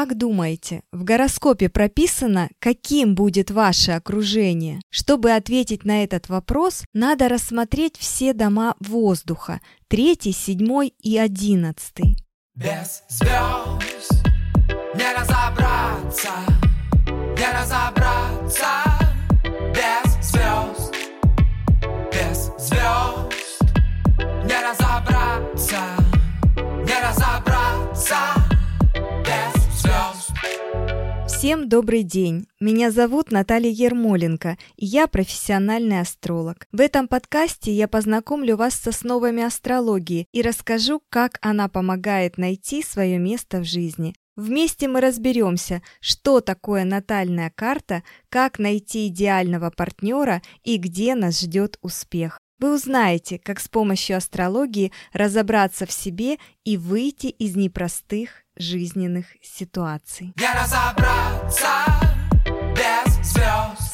Как думаете, в гороскопе прописано, каким будет ваше окружение? Чтобы ответить на этот вопрос, надо рассмотреть все дома воздуха – третий, седьмой и одиннадцатый. Без звезд не разобраться, не разобраться, без звезд, без звезд не разобраться, не разобраться. Всем добрый день! Меня зовут Наталья Ермоленко, и я профессиональный астролог. В этом подкасте я познакомлю вас с основами астрологии и расскажу, как она помогает найти свое место в жизни. Вместе мы разберемся, что такое натальная карта, как найти идеального партнера и где нас ждет успех. Вы узнаете, как с помощью астрологии разобраться в себе и выйти из непростых жизненных ситуаций.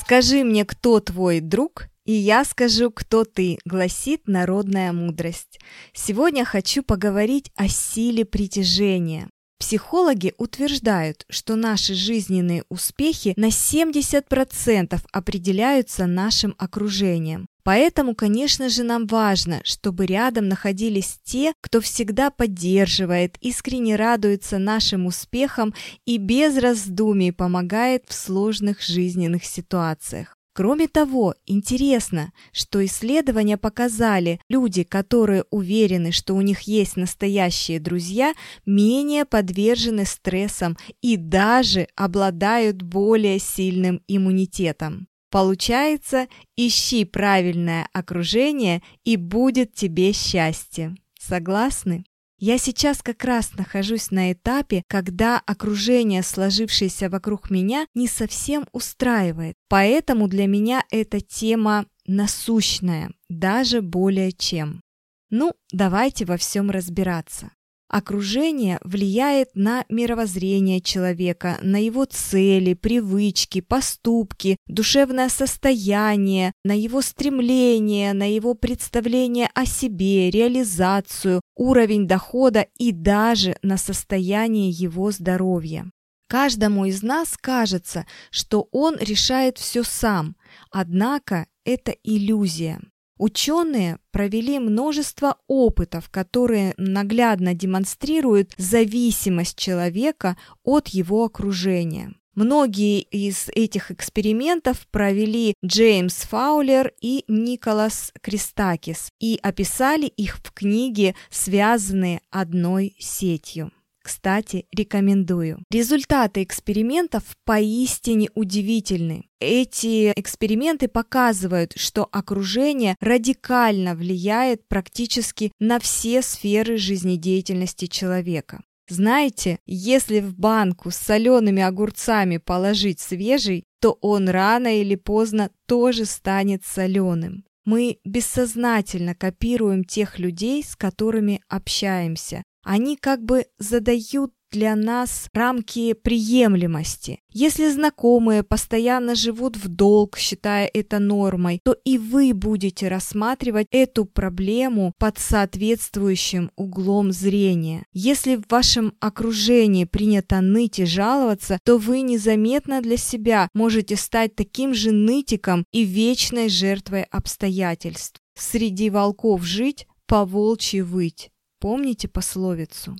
Скажи мне, кто твой друг, и я скажу, кто ты, гласит народная мудрость. Сегодня хочу поговорить о силе притяжения. Психологи утверждают, что наши жизненные успехи на 70% определяются нашим окружением. Поэтому, конечно же, нам важно, чтобы рядом находились те, кто всегда поддерживает, искренне радуется нашим успехам и без раздумий помогает в сложных жизненных ситуациях. Кроме того, интересно, что исследования показали, люди, которые уверены, что у них есть настоящие друзья, менее подвержены стрессам и даже обладают более сильным иммунитетом. Получается, ищи правильное окружение и будет тебе счастье. Согласны? Я сейчас как раз нахожусь на этапе, когда окружение, сложившееся вокруг меня, не совсем устраивает. Поэтому для меня эта тема насущная, даже более чем. Ну, давайте во всем разбираться. Окружение влияет на мировоззрение человека, на его цели, привычки, поступки, душевное состояние, на его стремление, на его представление о себе, реализацию, уровень дохода и даже на состояние его здоровья. Каждому из нас кажется, что он решает все сам, однако это иллюзия. Ученые провели множество опытов, которые наглядно демонстрируют зависимость человека от его окружения. Многие из этих экспериментов провели Джеймс Фаулер и Николас Кристакис и описали их в книге, связанные одной сетью. Кстати, рекомендую. Результаты экспериментов поистине удивительны. Эти эксперименты показывают, что окружение радикально влияет практически на все сферы жизнедеятельности человека. Знаете, если в банку с солеными огурцами положить свежий, то он рано или поздно тоже станет соленым. Мы бессознательно копируем тех людей, с которыми общаемся, они как бы задают для нас рамки приемлемости. Если знакомые постоянно живут в долг, считая это нормой, то и вы будете рассматривать эту проблему под соответствующим углом зрения. Если в вашем окружении принято ныть и жаловаться, то вы незаметно для себя можете стать таким же нытиком и вечной жертвой обстоятельств. Среди волков жить, по волчьи выть. Помните пословицу?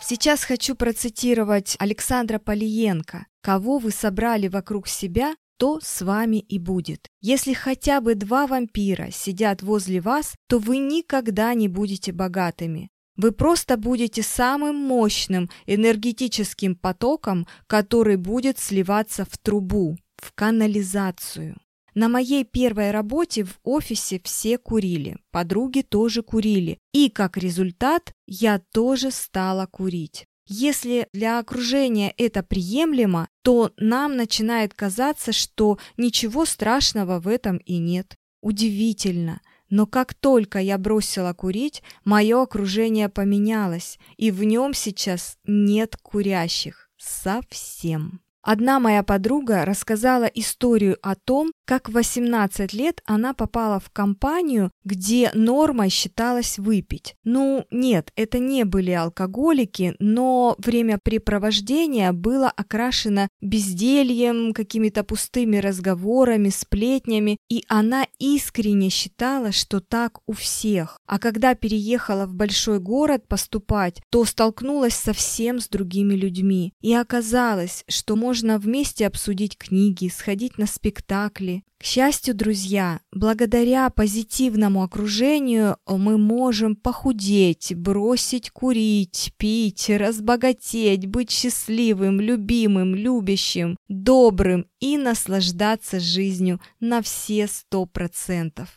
Сейчас хочу процитировать Александра Полиенко. «Кого вы собрали вокруг себя, то с вами и будет. Если хотя бы два вампира сидят возле вас, то вы никогда не будете богатыми. Вы просто будете самым мощным энергетическим потоком, который будет сливаться в трубу, в канализацию. На моей первой работе в офисе все курили, подруги тоже курили, и как результат я тоже стала курить. Если для окружения это приемлемо, то нам начинает казаться, что ничего страшного в этом и нет. Удивительно, но как только я бросила курить, мое окружение поменялось, и в нем сейчас нет курящих. Совсем. Одна моя подруга рассказала историю о том, как в 18 лет она попала в компанию, где нормой считалось выпить. Ну, нет, это не были алкоголики, но времяпрепровождение было окрашено бездельем, какими-то пустыми разговорами, сплетнями, и она искренне считала, что так у всех. А когда переехала в большой город поступать, то столкнулась совсем с другими людьми. И оказалось, что можно вместе обсудить книги, сходить на спектакли, к счастью, друзья, благодаря позитивному окружению мы можем похудеть, бросить курить, пить, разбогатеть, быть счастливым, любимым, любящим, добрым и наслаждаться жизнью на все сто процентов.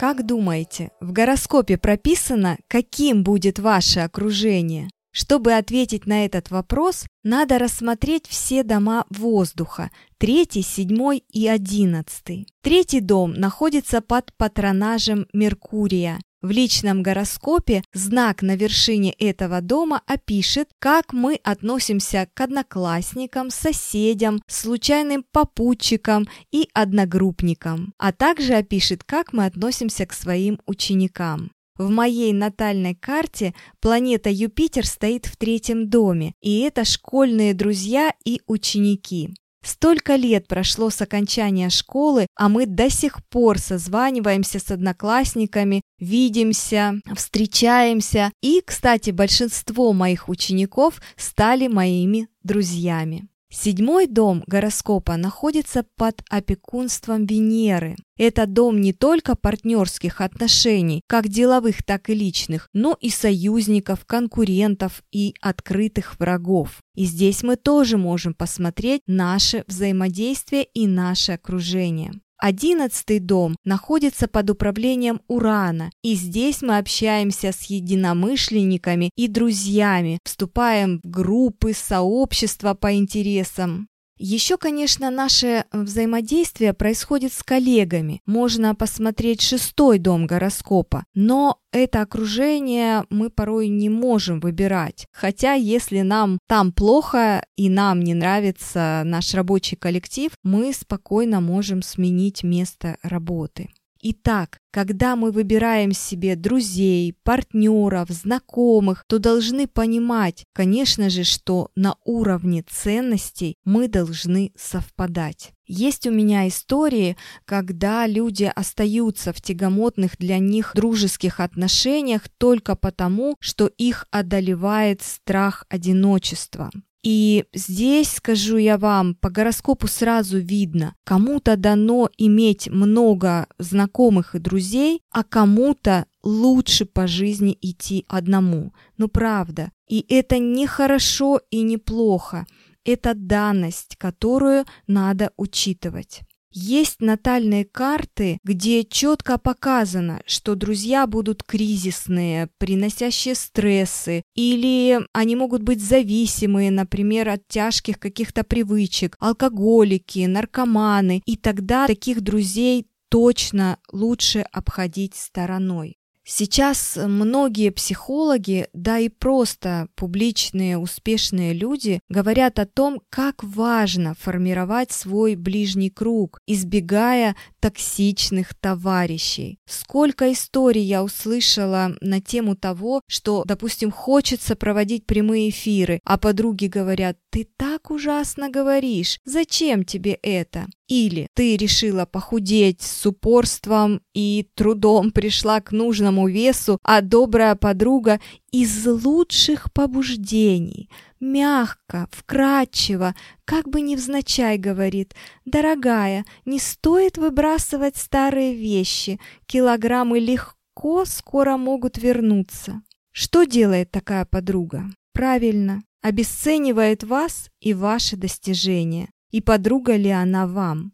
Как думаете, в гороскопе прописано, каким будет ваше окружение? Чтобы ответить на этот вопрос, надо рассмотреть все дома воздуха – третий, седьмой и одиннадцатый. Третий дом находится под патронажем Меркурия, в личном гороскопе знак на вершине этого дома опишет, как мы относимся к одноклассникам, соседям, случайным попутчикам и одногруппникам, а также опишет, как мы относимся к своим ученикам. В моей натальной карте планета Юпитер стоит в третьем доме, и это школьные друзья и ученики. Столько лет прошло с окончания школы, а мы до сих пор созваниваемся с одноклассниками, видимся, встречаемся. И, кстати, большинство моих учеников стали моими друзьями. Седьмой дом гороскопа находится под опекунством Венеры. Это дом не только партнерских отношений, как деловых, так и личных, но и союзников, конкурентов и открытых врагов. И здесь мы тоже можем посмотреть наше взаимодействие и наше окружение. Одиннадцатый дом находится под управлением Урана, и здесь мы общаемся с единомышленниками и друзьями, вступаем в группы, сообщества по интересам. Еще, конечно, наше взаимодействие происходит с коллегами. Можно посмотреть шестой дом гороскопа, но это окружение мы порой не можем выбирать. Хотя, если нам там плохо и нам не нравится наш рабочий коллектив, мы спокойно можем сменить место работы. Итак, когда мы выбираем себе друзей, партнеров, знакомых, то должны понимать, конечно же, что на уровне ценностей мы должны совпадать. Есть у меня истории, когда люди остаются в тягомотных для них дружеских отношениях только потому, что их одолевает страх одиночества. И здесь, скажу я вам, по гороскопу сразу видно, кому-то дано иметь много знакомых и друзей, а кому-то лучше по жизни идти одному. Ну правда. И это не хорошо и не плохо. Это данность, которую надо учитывать. Есть натальные карты, где четко показано, что друзья будут кризисные, приносящие стрессы, или они могут быть зависимые, например, от тяжких каких-то привычек, алкоголики, наркоманы, и тогда таких друзей точно лучше обходить стороной. Сейчас многие психологи, да и просто публичные успешные люди говорят о том, как важно формировать свой ближний круг, избегая токсичных товарищей. Сколько историй я услышала на тему того, что, допустим, хочется проводить прямые эфиры, а подруги говорят, ты так ужасно говоришь, зачем тебе это? Или ты решила похудеть с упорством и трудом пришла к нужному весу, а добрая подруга из лучших побуждений, мягко, вкрадчиво, как бы невзначай говорит, «Дорогая, не стоит выбрасывать старые вещи, килограммы легко скоро могут вернуться». Что делает такая подруга? Правильно, обесценивает вас и ваши достижения. И подруга ли она вам?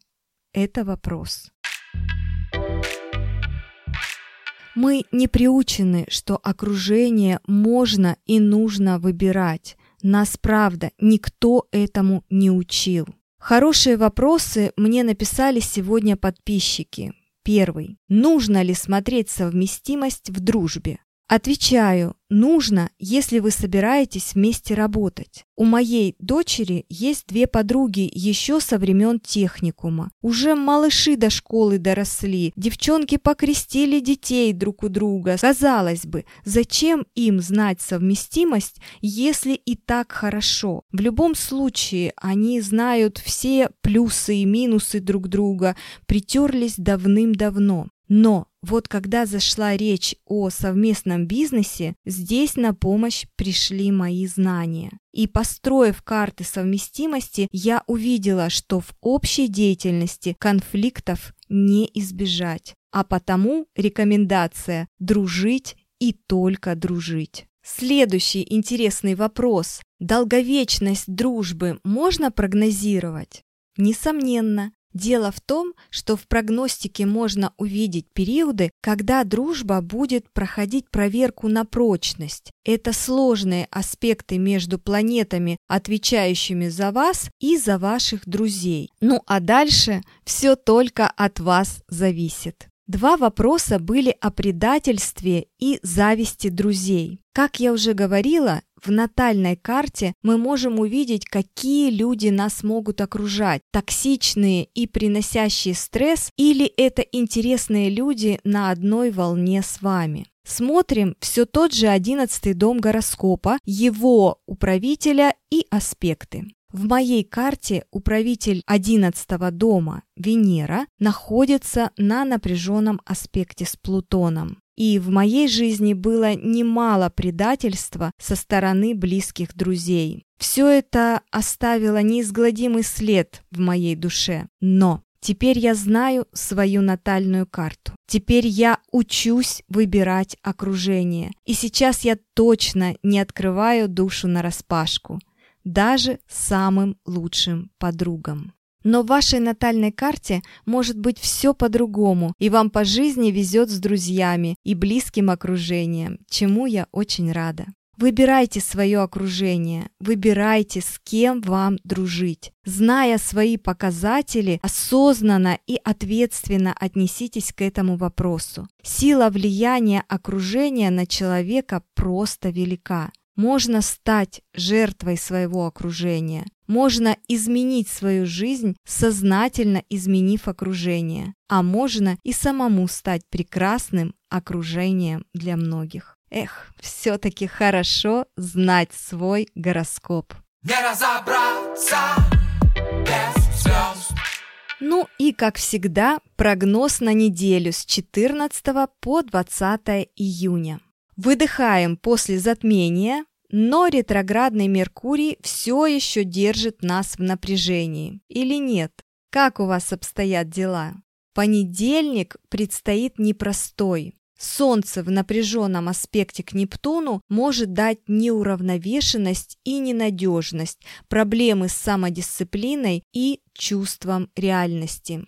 Это вопрос. Мы не приучены, что окружение можно и нужно выбирать. Нас, правда, никто этому не учил. Хорошие вопросы мне написали сегодня подписчики. Первый. Нужно ли смотреть совместимость в дружбе? Отвечаю, нужно, если вы собираетесь вместе работать. У моей дочери есть две подруги еще со времен техникума. Уже малыши до школы доросли, девчонки покрестили детей друг у друга. Казалось бы, зачем им знать совместимость, если и так хорошо? В любом случае, они знают все плюсы и минусы друг друга, притерлись давным-давно. Но вот когда зашла речь о совместном бизнесе, здесь на помощь пришли мои знания. И построив карты совместимости, я увидела, что в общей деятельности конфликтов не избежать. А потому рекомендация – дружить и только дружить. Следующий интересный вопрос. Долговечность дружбы можно прогнозировать? Несомненно, Дело в том, что в прогностике можно увидеть периоды, когда дружба будет проходить проверку на прочность. Это сложные аспекты между планетами, отвечающими за вас и за ваших друзей. Ну а дальше все только от вас зависит. Два вопроса были о предательстве и зависти друзей. Как я уже говорила, в натальной карте мы можем увидеть, какие люди нас могут окружать, токсичные и приносящие стресс, или это интересные люди на одной волне с вами. Смотрим все тот же одиннадцатый дом гороскопа, его управителя и аспекты. В моей карте управитель 11 дома Венера находится на напряженном аспекте с Плутоном. И в моей жизни было немало предательства со стороны близких друзей. Все это оставило неизгладимый след в моей душе. Но Теперь я знаю свою натальную карту. Теперь я учусь выбирать окружение. И сейчас я точно не открываю душу на распашку даже самым лучшим подругам. Но в вашей натальной карте может быть все по-другому, и вам по жизни везет с друзьями и близким окружением, чему я очень рада. Выбирайте свое окружение, выбирайте, с кем вам дружить. Зная свои показатели, осознанно и ответственно отнеситесь к этому вопросу. Сила влияния окружения на человека просто велика. Можно стать жертвой своего окружения. Можно изменить свою жизнь, сознательно изменив окружение. А можно и самому стать прекрасным окружением для многих. Эх, все-таки хорошо знать свой гороскоп. Не разобраться без звезд. Ну и, как всегда, прогноз на неделю с 14 по 20 июня. Выдыхаем после затмения, но ретроградный Меркурий все еще держит нас в напряжении. Или нет? Как у вас обстоят дела? Понедельник предстоит непростой. Солнце в напряженном аспекте к Нептуну может дать неуравновешенность и ненадежность, проблемы с самодисциплиной и чувством реальности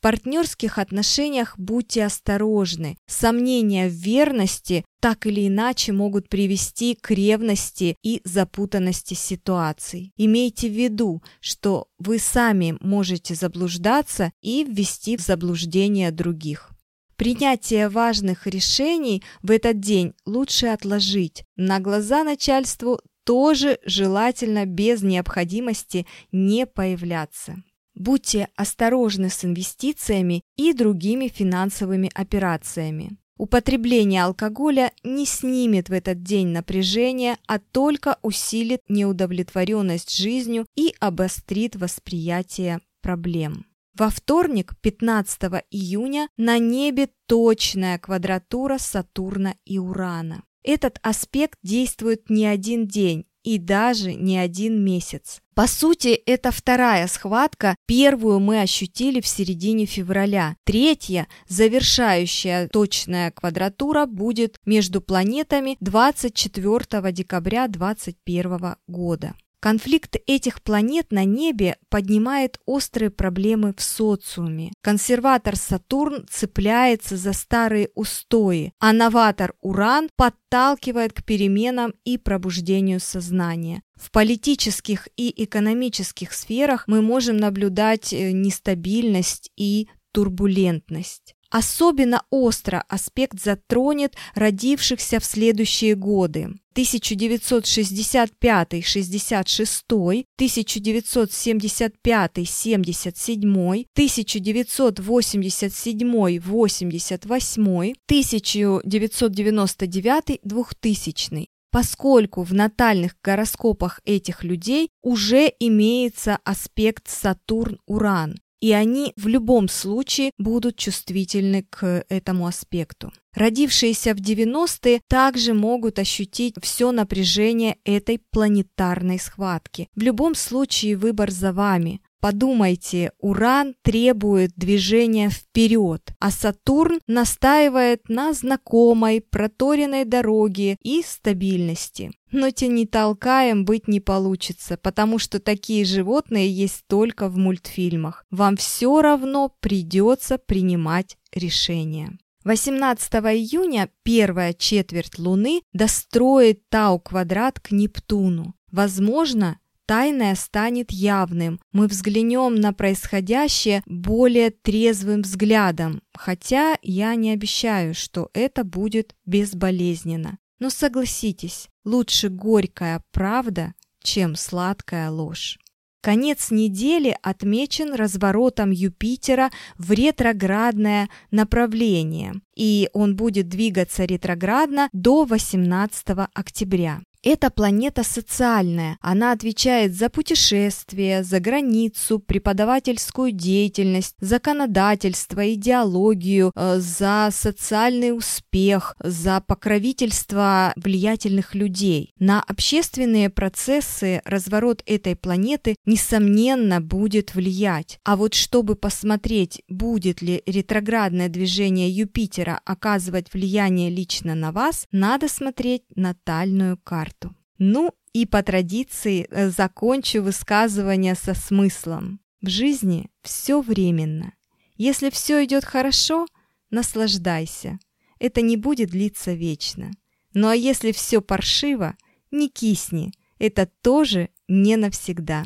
партнерских отношениях будьте осторожны. Сомнения в верности так или иначе могут привести к ревности и запутанности ситуаций. Имейте в виду, что вы сами можете заблуждаться и ввести в заблуждение других. Принятие важных решений в этот день лучше отложить. На глаза начальству тоже желательно без необходимости не появляться. Будьте осторожны с инвестициями и другими финансовыми операциями. Употребление алкоголя не снимет в этот день напряжение, а только усилит неудовлетворенность жизнью и обострит восприятие проблем. Во вторник, 15 июня, на небе точная квадратура Сатурна и Урана. Этот аспект действует не один день и даже не один месяц. По сути, это вторая схватка, первую мы ощутили в середине февраля. Третья, завершающая точная квадратура, будет между планетами 24 декабря 2021 года. Конфликт этих планет на небе поднимает острые проблемы в социуме. Консерватор Сатурн цепляется за старые устои, а новатор Уран подталкивает к переменам и пробуждению сознания. В политических и экономических сферах мы можем наблюдать э, нестабильность и турбулентность. Особенно остро аспект затронет родившихся в следующие годы. 1965-66, 1975-77, 1987-88, 1999-2000 поскольку в натальных гороскопах этих людей уже имеется аспект Сатурн-Уран, и они в любом случае будут чувствительны к этому аспекту. Родившиеся в 90-е также могут ощутить все напряжение этой планетарной схватки. В любом случае выбор за вами. Подумайте, Уран требует движения вперед, а Сатурн настаивает на знакомой проторенной дороге и стабильности. Но тяни толкаем быть не получится, потому что такие животные есть только в мультфильмах. Вам все равно придется принимать решение. 18 июня первая четверть Луны достроит Тау-квадрат к Нептуну. Возможно, тайное станет явным. Мы взглянем на происходящее более трезвым взглядом, хотя я не обещаю, что это будет безболезненно. Но согласитесь, лучше горькая правда, чем сладкая ложь. Конец недели отмечен разворотом Юпитера в ретроградное направление, и он будет двигаться ретроградно до 18 октября. Эта планета социальная. Она отвечает за путешествия, за границу, преподавательскую деятельность, законодательство, идеологию, э, за социальный успех, за покровительство влиятельных людей. На общественные процессы разворот этой планеты, несомненно, будет влиять. А вот чтобы посмотреть, будет ли ретроградное движение Юпитера оказывать влияние лично на вас, надо смотреть натальную карту. Ну и по традиции э, закончу высказывание со смыслом. В жизни все временно. Если все идет хорошо, наслаждайся. Это не будет длиться вечно. Ну а если все паршиво, не кисни. Это тоже не навсегда.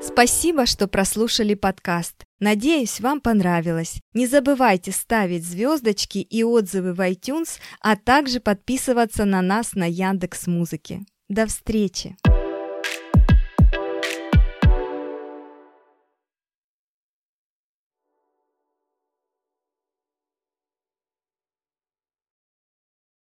Спасибо, что прослушали подкаст. Надеюсь, вам понравилось. Не забывайте ставить звездочки и отзывы в iTunes, а также подписываться на нас на Яндекс Музыке. До встречи!